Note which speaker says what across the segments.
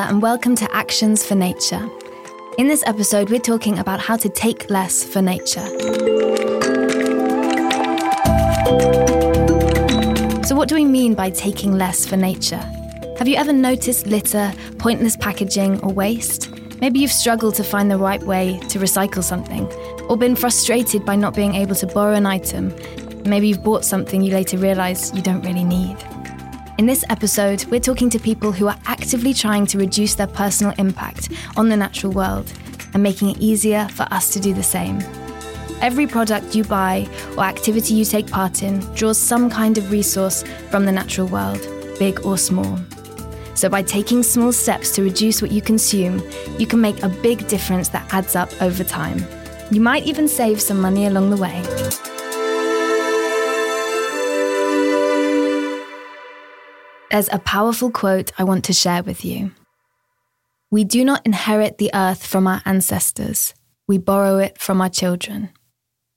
Speaker 1: And welcome to Actions for Nature. In this episode, we're talking about how to take less for nature. So, what do we mean by taking less for nature? Have you ever noticed litter, pointless packaging, or waste? Maybe you've struggled to find the right way to recycle something, or been frustrated by not being able to borrow an item. Maybe you've bought something you later realise you don't really need. In this episode, we're talking to people who are actively trying to reduce their personal impact on the natural world and making it easier for us to do the same. Every product you buy or activity you take part in draws some kind of resource from the natural world, big or small. So, by taking small steps to reduce what you consume, you can make a big difference that adds up over time. You might even save some money along the way. There's a powerful quote I want to share with you. We do not inherit the earth from our ancestors, we borrow it from our children.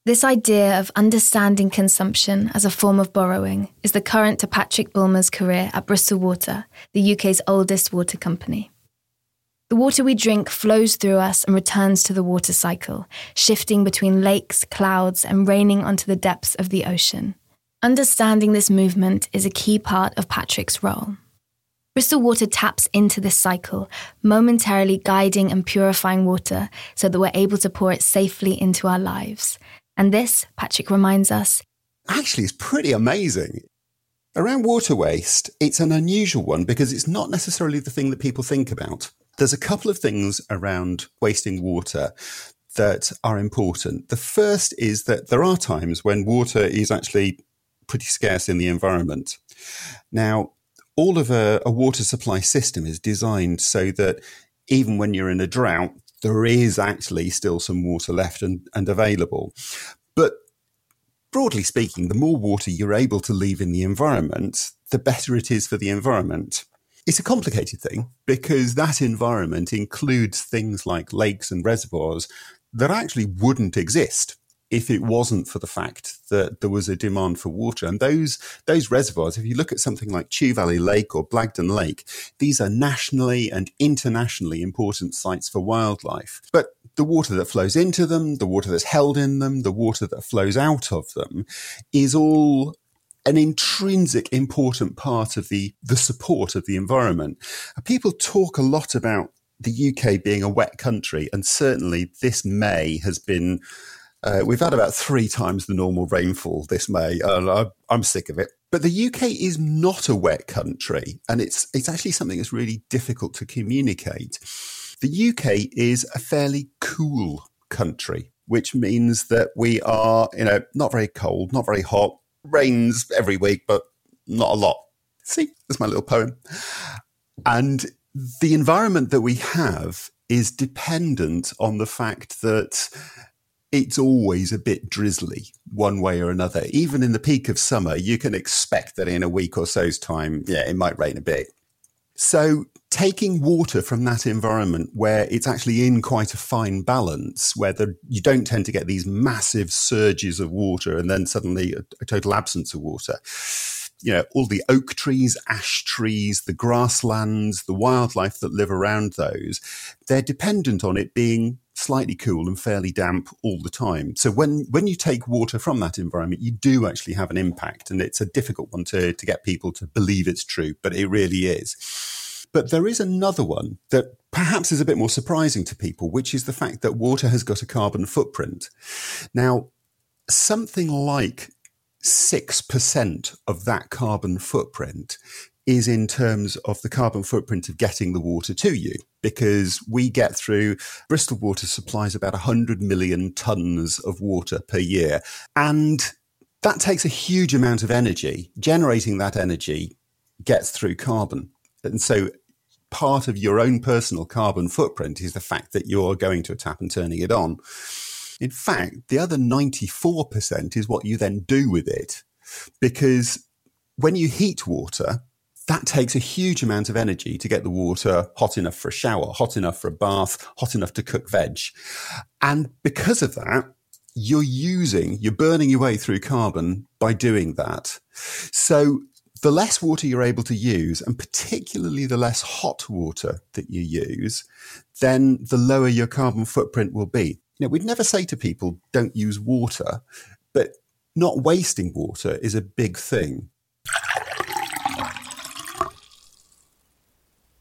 Speaker 1: This idea of understanding consumption as a form of borrowing is the current to Patrick Bulmer's career at Bristol Water, the UK's oldest water company. The water we drink flows through us and returns to the water cycle, shifting between lakes, clouds, and raining onto the depths of the ocean. Understanding this movement is a key part of Patrick's role. Bristol Water taps into this cycle, momentarily guiding and purifying water so that we're able to pour it safely into our lives. And this, Patrick reminds us,
Speaker 2: actually is pretty amazing. Around water waste, it's an unusual one because it's not necessarily the thing that people think about. There's a couple of things around wasting water that are important. The first is that there are times when water is actually pretty scarce in the environment. Now, all of a, a water supply system is designed so that even when you're in a drought, there is actually still some water left and, and available. But broadly speaking, the more water you're able to leave in the environment, the better it is for the environment. It's a complicated thing because that environment includes things like lakes and reservoirs that actually wouldn't exist if it wasn't for the fact that there was a demand for water. And those those reservoirs, if you look at something like Chew Valley Lake or Blagdon Lake, these are nationally and internationally important sites for wildlife. But the water that flows into them, the water that's held in them, the water that flows out of them is all an intrinsic important part of the, the support of the environment. People talk a lot about the UK being a wet country, and certainly this May has been uh, we've had about three times the normal rainfall this May, and I'm sick of it. But the UK is not a wet country, and it's it's actually something that's really difficult to communicate. The UK is a fairly cool country, which means that we are, you know, not very cold, not very hot, rains every week, but not a lot. See, that's my little poem. And the environment that we have is dependent on the fact that it's always a bit drizzly one way or another. Even in the peak of summer, you can expect that in a week or so's time, yeah, it might rain a bit. So taking water from that environment where it's actually in quite a fine balance, where the, you don't tend to get these massive surges of water and then suddenly a, a total absence of water. You know, all the oak trees, ash trees, the grasslands, the wildlife that live around those, they're dependent on it being slightly cool and fairly damp all the time. So when when you take water from that environment, you do actually have an impact, and it's a difficult one to to get people to believe it's true, but it really is. But there is another one that perhaps is a bit more surprising to people, which is the fact that water has got a carbon footprint. Now, something like 6% of that carbon footprint is in terms of the carbon footprint of getting the water to you because we get through Bristol Water supplies about 100 million tons of water per year. And that takes a huge amount of energy. Generating that energy gets through carbon. And so part of your own personal carbon footprint is the fact that you're going to a tap and turning it on. In fact, the other 94% is what you then do with it. Because when you heat water, that takes a huge amount of energy to get the water hot enough for a shower, hot enough for a bath, hot enough to cook veg. And because of that, you're using, you're burning your way through carbon by doing that. So the less water you're able to use, and particularly the less hot water that you use, then the lower your carbon footprint will be. You know, we'd never say to people, don't use water, but not wasting water is a big thing.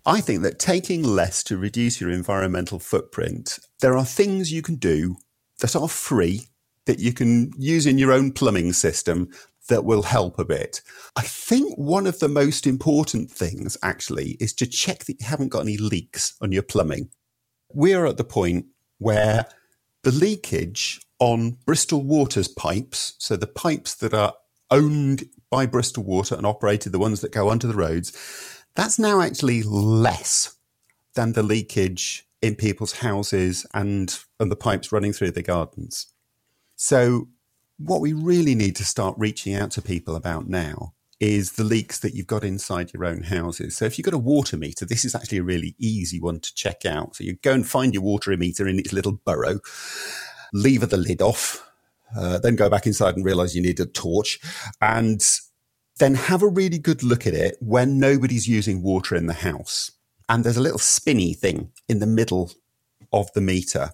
Speaker 2: I think that taking less to reduce your environmental footprint, there are things you can do that are free that you can use in your own plumbing system that will help a bit. I think one of the most important things actually is to check that you haven't got any leaks on your plumbing. We're at the point where the leakage on Bristol Water's pipes, so the pipes that are owned by Bristol Water and operated, the ones that go under the roads, that's now actually less than the leakage in people's houses and, and the pipes running through the gardens. So, what we really need to start reaching out to people about now is the leaks that you've got inside your own houses. So, if you've got a water meter, this is actually a really easy one to check out. So, you go and find your water meter in its little burrow, lever the lid off, uh, then go back inside and realize you need a torch and then have a really good look at it when nobody's using water in the house. And there's a little spinny thing in the middle of the meter.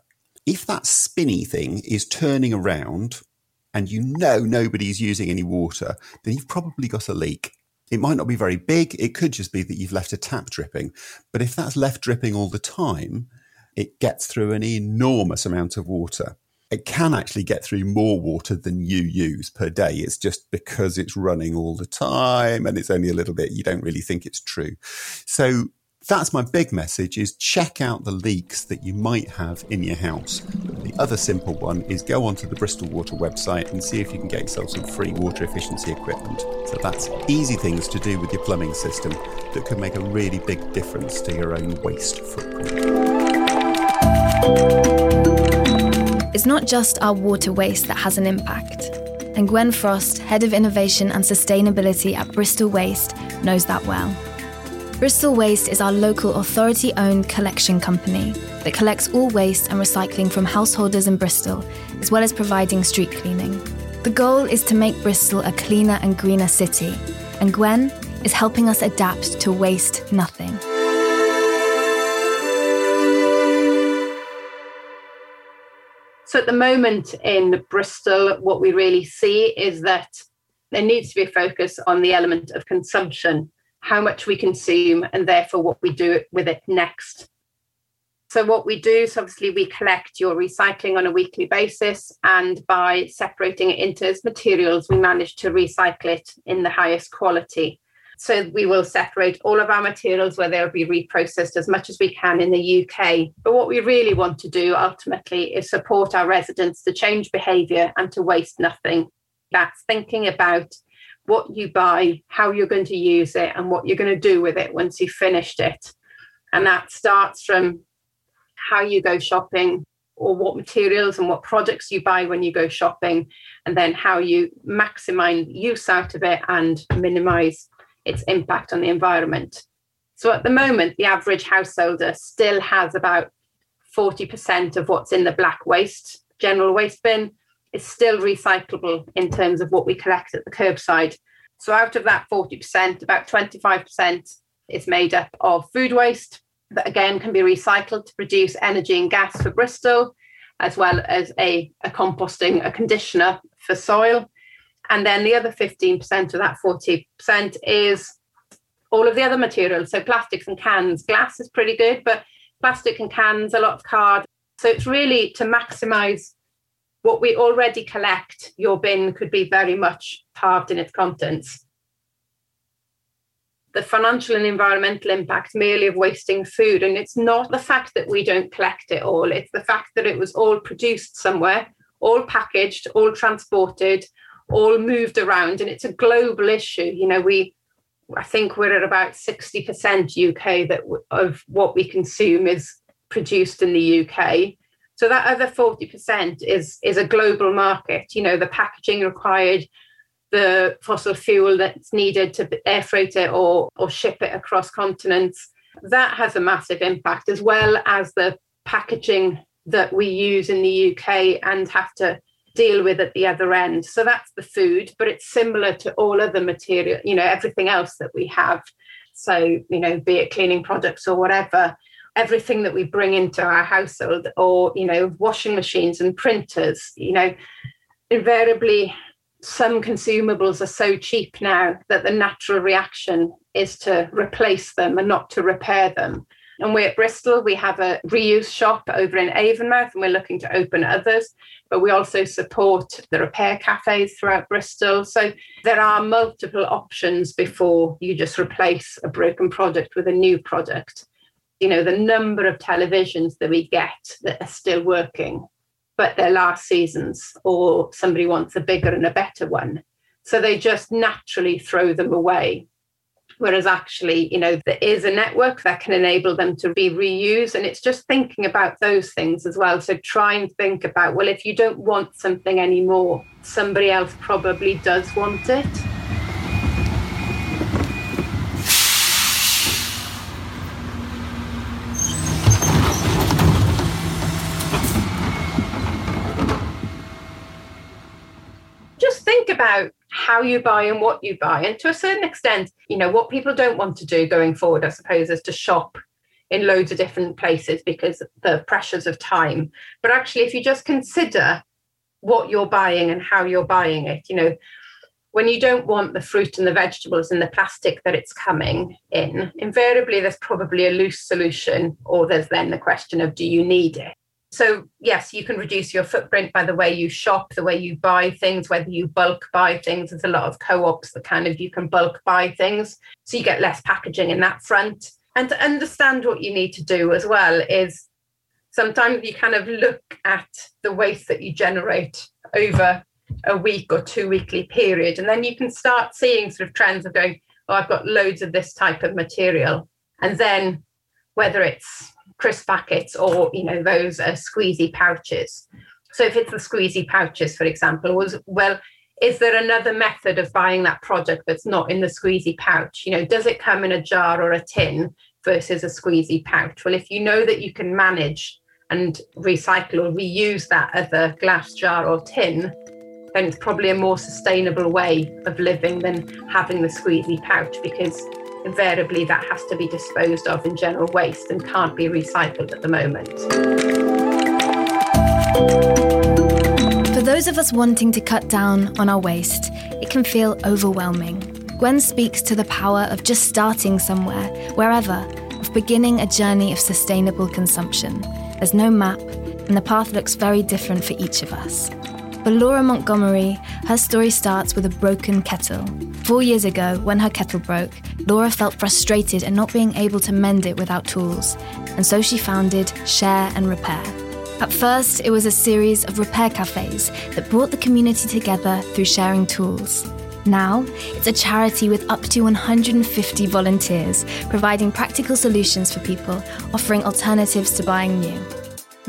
Speaker 2: If that spinny thing is turning around and you know nobody's using any water, then you've probably got a leak. It might not be very big. It could just be that you've left a tap dripping. But if that's left dripping all the time, it gets through an enormous amount of water it can actually get through more water than you use per day. It's just because it's running all the time and it's only a little bit, you don't really think it's true. So that's my big message is check out the leaks that you might have in your house. The other simple one is go onto the Bristol Water website and see if you can get yourself some free water efficiency equipment. So that's easy things to do with your plumbing system that can make a really big difference to your own waste footprint.
Speaker 1: It's not just our water waste that has an impact. And Gwen Frost, Head of Innovation and Sustainability at Bristol Waste, knows that well. Bristol Waste is our local authority owned collection company that collects all waste and recycling from householders in Bristol, as well as providing street cleaning. The goal is to make Bristol a cleaner and greener city, and Gwen is helping us adapt to waste nothing.
Speaker 3: So at the moment in Bristol, what we really see is that there needs to be a focus on the element of consumption, how much we consume, and therefore what we do with it next. So, what we do is obviously we collect your recycling on a weekly basis, and by separating it into its materials, we manage to recycle it in the highest quality. So we will separate all of our materials where they'll be reprocessed as much as we can in the UK. But what we really want to do ultimately is support our residents to change behaviour and to waste nothing. That's thinking about what you buy, how you're going to use it, and what you're going to do with it once you've finished it. And that starts from how you go shopping, or what materials and what products you buy when you go shopping, and then how you maximize use out of it and minimize its impact on the environment. So at the moment, the average householder still has about 40% of what's in the black waste, general waste bin, is still recyclable in terms of what we collect at the curbside. So out of that 40%, about 25% is made up of food waste that again can be recycled to produce energy and gas for Bristol, as well as a, a composting, a conditioner for soil. And then the other 15% of that 40% is all of the other materials. So plastics and cans. Glass is pretty good, but plastic and cans, a lot of card. So it's really to maximize what we already collect. Your bin could be very much halved in its contents. The financial and environmental impact merely of wasting food. And it's not the fact that we don't collect it all, it's the fact that it was all produced somewhere, all packaged, all transported, all moved around and it's a global issue. You know we i think we're at about 60% uk that of what we consume is produced in the uk so that other 40% is is a global market. You know the packaging required the fossil fuel that's needed to air freight it or or ship it across continents. That has a massive impact as well as the packaging that we use in the UK and have to deal with at the other end. So that's the food, but it's similar to all other material, you know, everything else that we have. So, you know, be it cleaning products or whatever, everything that we bring into our household or, you know, washing machines and printers, you know, invariably some consumables are so cheap now that the natural reaction is to replace them and not to repair them. And we at Bristol, we have a reuse shop over in Avonmouth, and we're looking to open others. But we also support the repair cafes throughout Bristol. So there are multiple options before you just replace a broken product with a new product. You know, the number of televisions that we get that are still working, but they're last seasons, or somebody wants a bigger and a better one. So they just naturally throw them away Whereas actually, you know, there is a network that can enable them to be reused. And it's just thinking about those things as well. So try and think about, well, if you don't want something anymore, somebody else probably does want it. Just think about how you buy and what you buy. And to a certain extent, you know, what people don't want to do going forward, I suppose, is to shop in loads of different places because the pressures of time. But actually, if you just consider what you're buying and how you're buying it, you know, when you don't want the fruit and the vegetables in the plastic that it's coming in, invariably there's probably a loose solution, or there's then the question of do you need it? So, yes, you can reduce your footprint by the way you shop, the way you buy things, whether you bulk buy things. There's a lot of co ops that kind of you can bulk buy things. So, you get less packaging in that front. And to understand what you need to do as well is sometimes you kind of look at the waste that you generate over a week or two weekly period. And then you can start seeing sort of trends of going, oh, I've got loads of this type of material. And then whether it's crisp packets or you know those uh, squeezy pouches. So if it's the squeezy pouches for example was well is there another method of buying that product that's not in the squeezy pouch? You know does it come in a jar or a tin versus a squeezy pouch? Well if you know that you can manage and recycle or reuse that other glass jar or tin then it's probably a more sustainable way of living than having the squeezy pouch because invariably that has to be disposed of in general waste and can't be recycled at the moment.
Speaker 1: For those of us wanting to cut down on our waste, it can feel overwhelming. Gwen speaks to the power of just starting somewhere, wherever, of beginning a journey of sustainable consumption. There's no map, and the path looks very different for each of us. For Laura Montgomery, her story starts with a broken kettle. Four years ago, when her kettle broke, Laura felt frustrated at not being able to mend it without tools, and so she founded Share and Repair. At first, it was a series of repair cafes that brought the community together through sharing tools. Now, it's a charity with up to 150 volunteers, providing practical solutions for people, offering alternatives to buying new.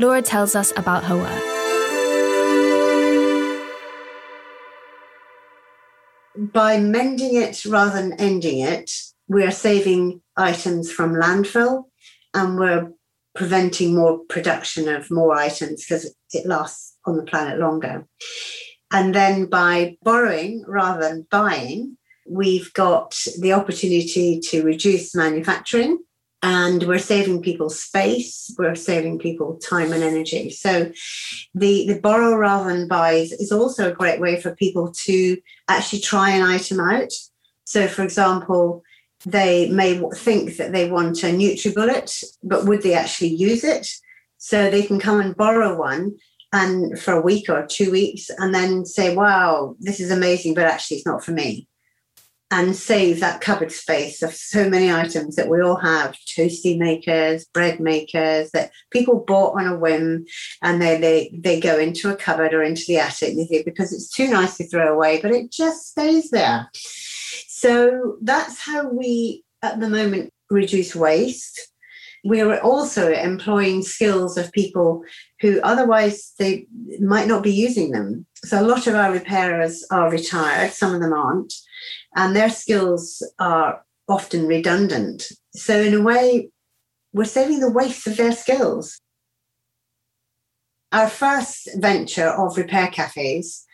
Speaker 1: Laura tells us about her work.
Speaker 4: By mending it rather than ending it, we're saving items from landfill and we're preventing more production of more items because it lasts on the planet longer. And then by borrowing rather than buying, we've got the opportunity to reduce manufacturing and we're saving people space we're saving people time and energy. So the the borrow rather than buy is also a great way for people to actually try an item out. So for example they may think that they want a nutribullet but would they actually use it? So they can come and borrow one and for a week or two weeks and then say wow this is amazing but actually it's not for me and save that cupboard space of so many items that we all have toasty makers bread makers that people bought on a whim and they they, they go into a cupboard or into the attic because it's too nice to throw away but it just stays there. So that's how we at the moment reduce waste we're also employing skills of people who otherwise they might not be using them so a lot of our repairers are retired some of them aren't and their skills are often redundant. So, in a way, we're saving the waste of their skills. Our first venture of repair cafes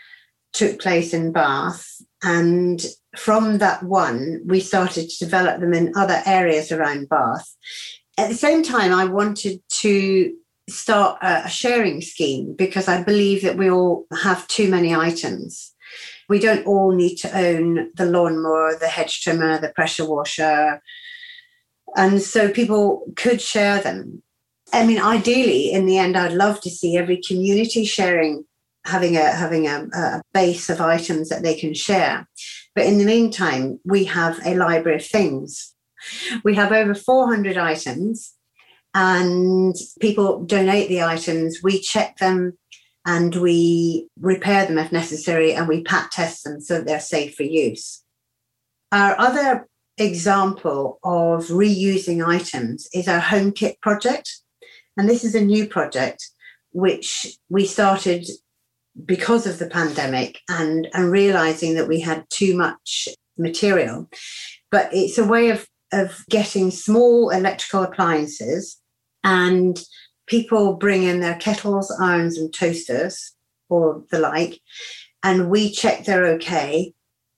Speaker 4: took place in Bath. And from that one, we started to develop them in other areas around Bath. At the same time, I wanted to start a sharing scheme because I believe that we all have too many items. We don't all need to own the lawnmower, the hedge trimmer, the pressure washer. And so people could share them. I mean, ideally, in the end, I'd love to see every community sharing, having a having a, a base of items that they can share. But in the meantime, we have a library of things. We have over 400 items, and people donate the items. We check them and we repair them if necessary, and we pat test them so that they're safe for use. Our other example of reusing items is our home kit project. And this is a new project which we started because of the pandemic and, and realizing that we had too much material. But it's a way of, of getting small electrical appliances and people bring in their kettles, irons, and toasters or the like, and we check they're okay.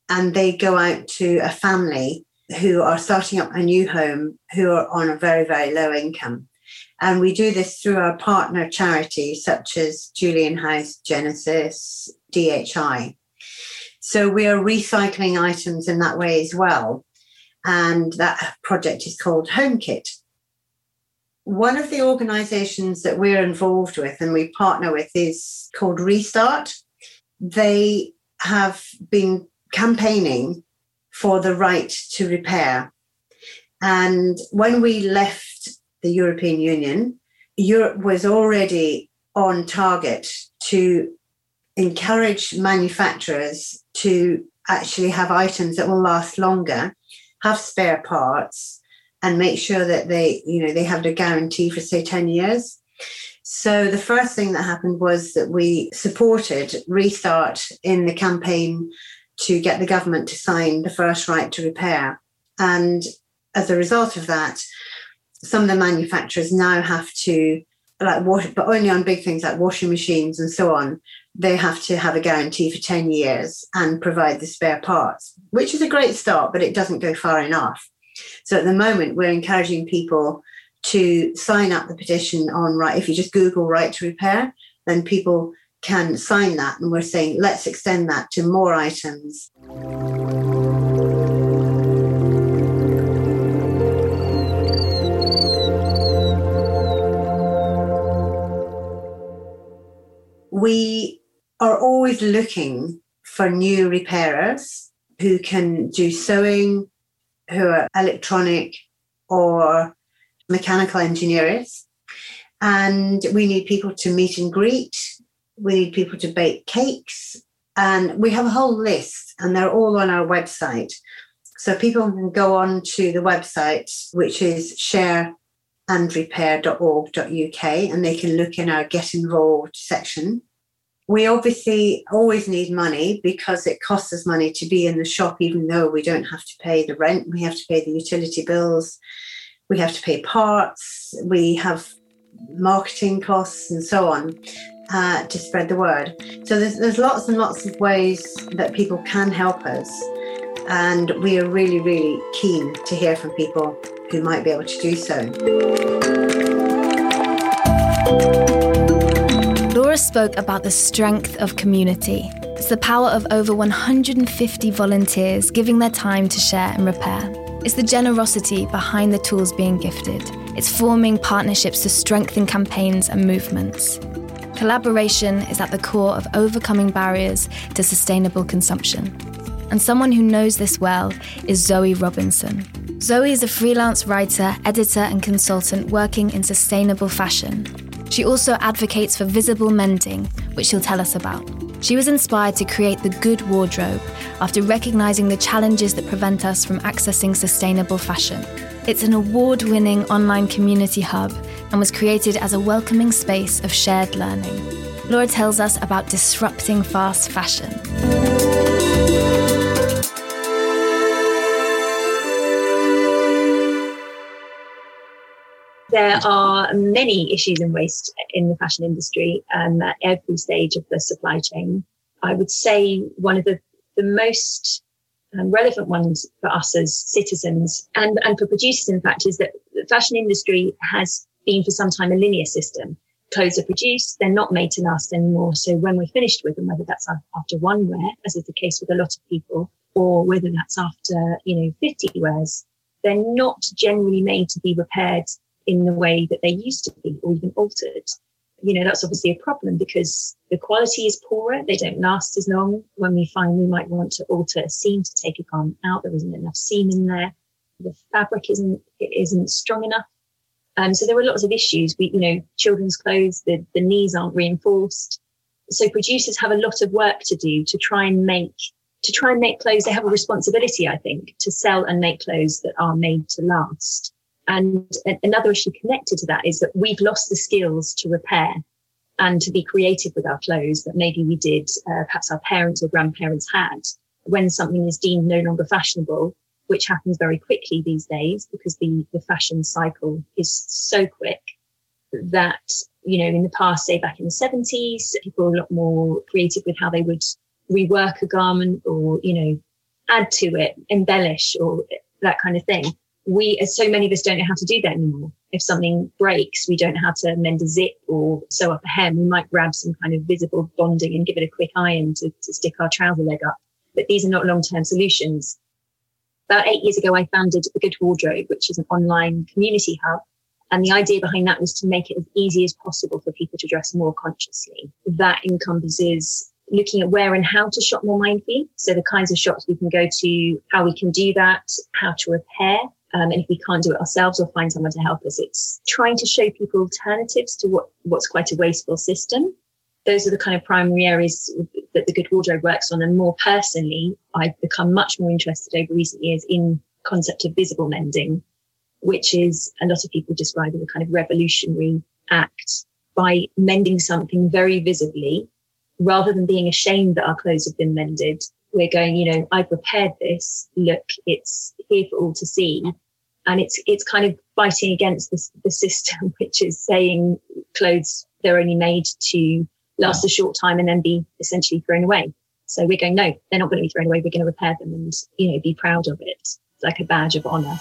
Speaker 4: And they go out to a family who are starting up a new home who are on a very, very low income. And we do this through our partner charities such as Julian House, Genesis, DHI. So we are recycling items in that way as well. And that project is called HomeKit. One of the organizations that we're involved with and we partner with is called Restart. They have been campaigning for the right to repair. And when we left the European Union, Europe was already on target to encourage manufacturers to actually have items that will last longer, have spare parts, and make sure that they, you know, they have a guarantee for say 10 years. So the first thing that happened was that we supported Restart in the campaign to get the government to sign the first right to repair. And as a result of that, some of the manufacturers now have to like wash, but only on big things like washing machines and so on. They have to have a guarantee for 10 years and provide the spare parts, which is a great start, but it doesn't go far enough. So at the moment, we're encouraging people to sign up the petition on right. If you just Google right to repair, then people can sign that. And we're saying, let's extend that to more items. We are always looking for new repairers who can do sewing, who are electronic or mechanical engineers. And we need people to meet and greet we need people to bake cakes. And we have a whole list, and they're all on our website. So people can go on to the website, which is shareandrepair.org.uk, and they can look in our Get Involved section. We obviously always need money because it costs us money to be in the shop, even though we don't have to pay the rent, we have to pay the utility bills, we have to pay parts, we have marketing costs, and so on uh, to spread the word. So there's, there's lots and lots of ways that people can help us. And we are really, really keen to hear from people who might be able to do so.
Speaker 1: Spoke about the strength of community. It's the power of over 150 volunteers giving their time to share and repair. It's the generosity behind the tools being gifted. It's forming partnerships to strengthen campaigns and movements. Collaboration is at the core of overcoming barriers to sustainable consumption. And someone who knows this well is Zoe Robinson. Zoe is a freelance writer, editor, and consultant working in sustainable fashion. She also advocates for visible mending, which she'll tell us about. She was inspired to create the Good Wardrobe after recognizing the challenges that prevent us from accessing sustainable fashion. It's an award winning online community hub and was created as a welcoming space of shared learning. Laura tells us about disrupting fast fashion.
Speaker 5: There are many issues in waste in the fashion industry um, at every stage of the supply chain. I would say one of the, the most um, relevant ones for us as citizens and, and for producers, in fact, is that the fashion industry has been for some time a linear system. Clothes are produced, they're not made to last anymore. So when we're finished with them, whether that's after one wear, as is the case with a lot of people, or whether that's after, you know, 50 wears, they're not generally made to be repaired in the way that they used to be or even altered. You know, that's obviously a problem because the quality is poorer. They don't last as long. When we find we might want to alter a seam to take a garment out, there isn't enough seam in there. The fabric isn't, isn't strong enough. Um, so there were lots of issues. We, you know, children's clothes, the, the knees aren't reinforced. So producers have a lot of work to do to try and make to try and make clothes. They have a responsibility, I think, to sell and make clothes that are made to last. And another issue connected to that is that we've lost the skills to repair and to be creative with our clothes that maybe we did, uh, perhaps our parents or grandparents had when something is deemed no longer fashionable which happens very quickly these days because the, the fashion cycle is so quick that, you know, in the past, say back in the 70s, people were a lot more creative with how they would rework a garment or, you know, add to it, embellish or that kind of thing. We, as so many of us don't know how to do that anymore. If something breaks, we don't know how to mend a zip or sew up a hem. We might grab some kind of fusible bonding and give it a quick iron to, to stick our trouser leg up. But these are not long-term solutions about eight years ago, I founded The Good Wardrobe, which is an online community hub. And the idea behind that was to make it as easy as possible for people to dress more consciously. That encompasses looking at where and how to shop more mindfully. So the kinds of shops we can go to, how we can do that, how to repair. Um, and if we can't do it ourselves or find someone to help us, it's trying to show people alternatives to what, what's quite a wasteful system those are the kind of primary areas that the Good Wardrobe works on. And more personally, I've become much more interested over recent years in concept of visible mending, which is a lot of people describe as a kind of revolutionary act by mending something very visibly rather than being ashamed that our clothes have been mended. We're going, you know, I've repaired this. Look, it's here for all to see. And it's, it's kind of fighting against the, the system, which is saying clothes, they're only made to last a short time and then be essentially thrown away. So we're going, no, they're not going to be thrown away. We're going to repair them and, you know, be proud of it. It's like a badge of honor.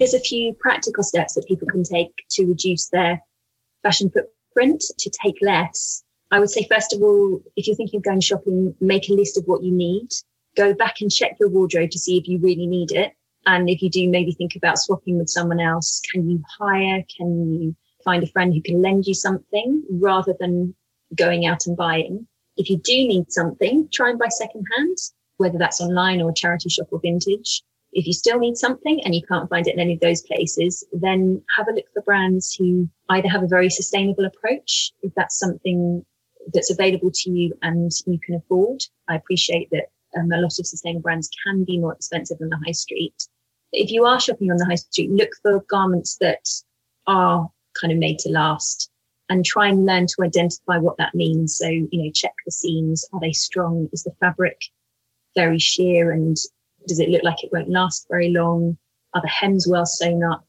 Speaker 5: There's a few practical steps that people can take to reduce their fashion footprint, to take less. I would say, first of all, if you're thinking of going shopping, make a list of what you need. Go back and check your wardrobe to see if you really need it. And if you do maybe think about swapping with someone else, can you hire? Can you find a friend who can lend you something rather than going out and buying? If you do need something, try and buy secondhand, whether that's online or charity shop or vintage. If you still need something and you can't find it in any of those places, then have a look for brands who either have a very sustainable approach, if that's something that's available to you and you can afford. I appreciate that um, a lot of sustainable brands can be more expensive than the high street if you are shopping on the high street, look for garments that are kind of made to last and try and learn to identify what that means. So, you know, check the seams. Are they strong? Is the fabric very sheer and does it look like it won't last very long? Are the hems well sewn up?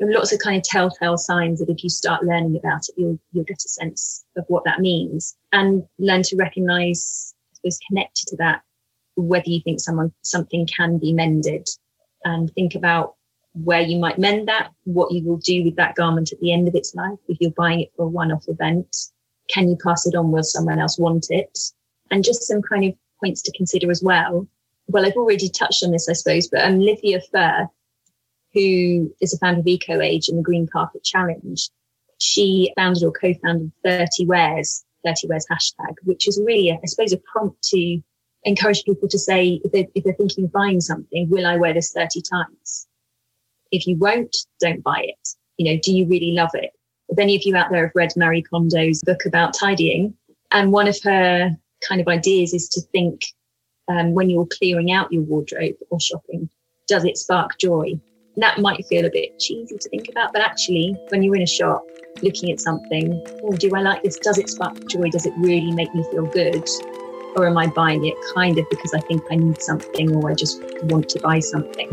Speaker 5: Lots of kind of telltale signs that if you start learning about it, you'll, you'll get a sense of what that means and learn to recognize, I suppose, connected to that, whether you think someone, something can be mended and think about where you might mend that, what you will do with that garment at the end of its life. If you're buying it for a one-off event, can you pass it on? Will someone else want it? And just some kind of points to consider as well. Well, I've already touched on this, I suppose, but um, Livia Firth, who is a founder of Eco Age and the Green Carpet Challenge, she founded or co-founded 30 Wears, 30 Wears hashtag, which is really, I suppose, a prompt to encourage people to say, if they're, if they're thinking of buying something, will I wear this 30 times? If you won't, don't buy it. You know, do you really love it? If any of you out there have read Marie Kondo's book about tidying, and one of her kind of ideas is to think um, when you're clearing out your wardrobe or shopping, does it spark joy? And that might feel a bit cheesy to think about, but actually, when you're in a shop looking at something, oh, do I like this? Does it spark joy? Does it really make me feel good? or am I buying it kind of because I think I need something or I just want to buy something?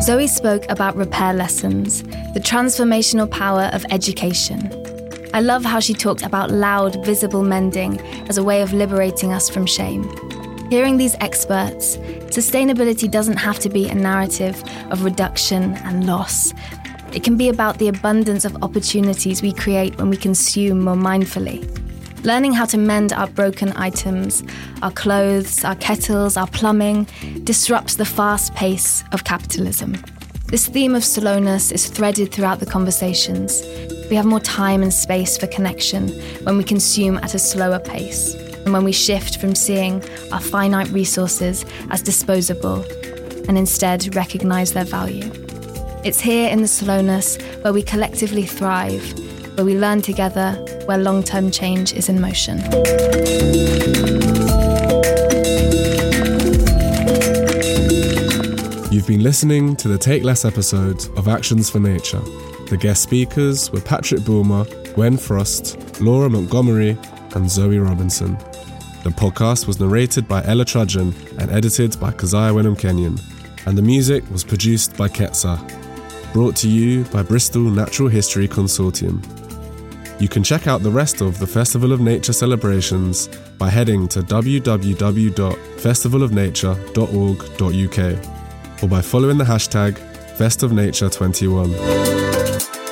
Speaker 1: Zoe spoke about repair lessons, the transformational power of education. I love how she talked about loud, visible mending as a way of liberating us from shame. Hearing these experts, sustainability doesn't have to be a narrative of reduction and loss. It can be about the abundance of opportunities we create when we consume more mindfully. Learning how to mend our broken items, our clothes, our kettles, our plumbing, disrupts the fast pace of capitalism. This theme of slowness is threaded throughout the conversations. We have more time and space for connection when we consume at a slower pace, and when we shift from seeing our finite resources as disposable and instead recognize their value. It's here in the slowness where we collectively thrive, where we learn together, where long term change is in motion.
Speaker 6: You've been listening to the Take Less episode of Actions for Nature. The guest speakers were Patrick Bulmer, Gwen Frost, Laura Montgomery, and Zoe Robinson. The podcast was narrated by Ella Trudgeon and edited by Keziah Wenham Kenyon, and the music was produced by Ketsa brought to you by Bristol Natural History Consortium. You can check out the rest of the Festival of Nature celebrations by heading to www.festivalofnature.org.uk or by following the hashtag FestofNature21.